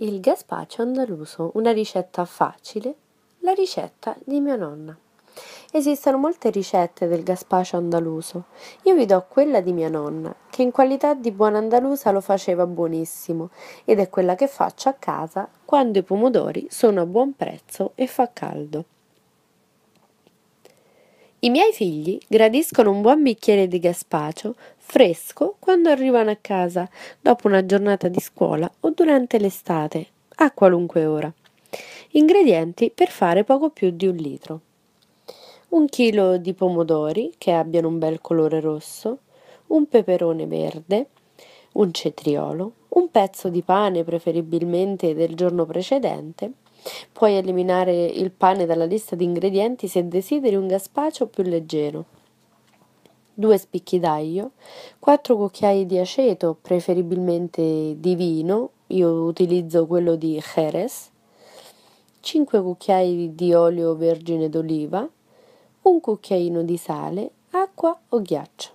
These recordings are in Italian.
Il gazpacho andaluso, una ricetta facile, la ricetta di mia nonna. Esistono molte ricette del gazpacho andaluso. Io vi do quella di mia nonna, che in qualità di buona andalusa lo faceva buonissimo ed è quella che faccio a casa quando i pomodori sono a buon prezzo e fa caldo. I miei figli gradiscono un buon bicchiere di gazpacho fresco quando arrivano a casa dopo una giornata di scuola o durante l'estate, a qualunque ora. Ingredienti per fare poco più di un litro. Un chilo di pomodori che abbiano un bel colore rosso, un peperone verde, un cetriolo, un pezzo di pane preferibilmente del giorno precedente, Puoi eliminare il pane dalla lista di ingredienti se desideri un gazpacho più leggero. Due spicchi d'aglio, 4 cucchiai di aceto, preferibilmente di vino, io utilizzo quello di Jerez, 5 cucchiai di olio vergine d'oliva, un cucchiaino di sale, acqua o ghiaccio.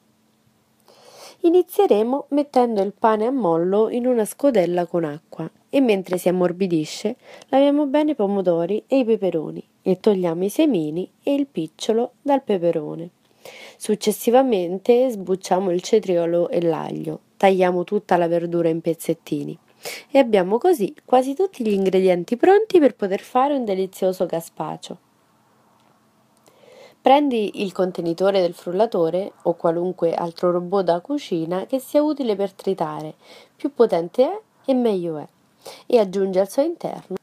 Inizieremo mettendo il pane a mollo in una scodella con acqua e mentre si ammorbidisce laviamo bene i pomodori e i peperoni e togliamo i semini e il picciolo dal peperone. Successivamente sbucciamo il cetriolo e l'aglio, tagliamo tutta la verdura in pezzettini e abbiamo così quasi tutti gli ingredienti pronti per poter fare un delizioso gazpacio. Prendi il contenitore del frullatore o qualunque altro robot da cucina che sia utile per tritare, più potente è e meglio è, e aggiungi al suo interno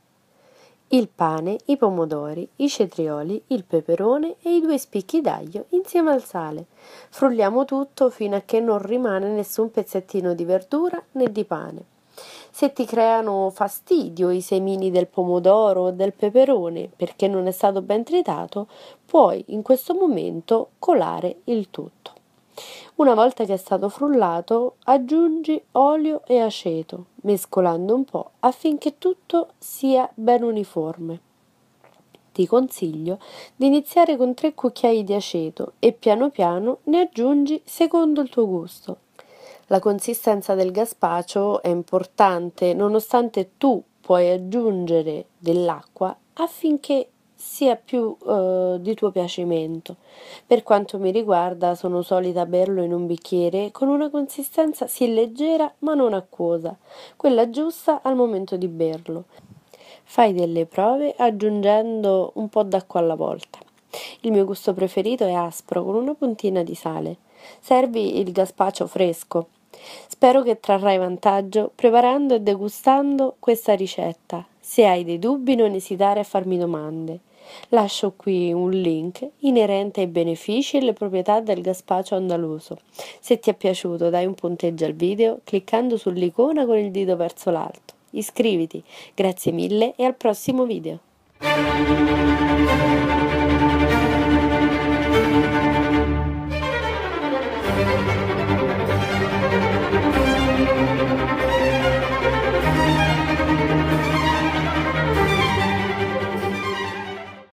il pane, i pomodori, i cetrioli, il peperone e i due spicchi d'aglio insieme al sale. Frulliamo tutto fino a che non rimane nessun pezzettino di verdura né di pane. Se ti creano fastidio i semini del pomodoro o del peperone perché non è stato ben tritato, puoi in questo momento colare il tutto. Una volta che è stato frullato, aggiungi olio e aceto, mescolando un po' affinché tutto sia ben uniforme. Ti consiglio di iniziare con tre cucchiai di aceto e piano piano ne aggiungi secondo il tuo gusto. La consistenza del gazpacio è importante, nonostante tu puoi aggiungere dell'acqua affinché sia più eh, di tuo piacimento. Per quanto mi riguarda, sono solita berlo in un bicchiere con una consistenza sì leggera ma non acquosa, quella giusta al momento di berlo. Fai delle prove aggiungendo un po' d'acqua alla volta. Il mio gusto preferito è aspro con una puntina di sale. Servi il gazpacio fresco Spero che tratrai vantaggio preparando e degustando questa ricetta. Se hai dei dubbi non esitare a farmi domande. Lascio qui un link inerente ai benefici e le proprietà del gazpacho andaluso. Se ti è piaciuto dai un punteggio al video cliccando sull'icona con il dito verso l'alto. Iscriviti, grazie mille e al prossimo video.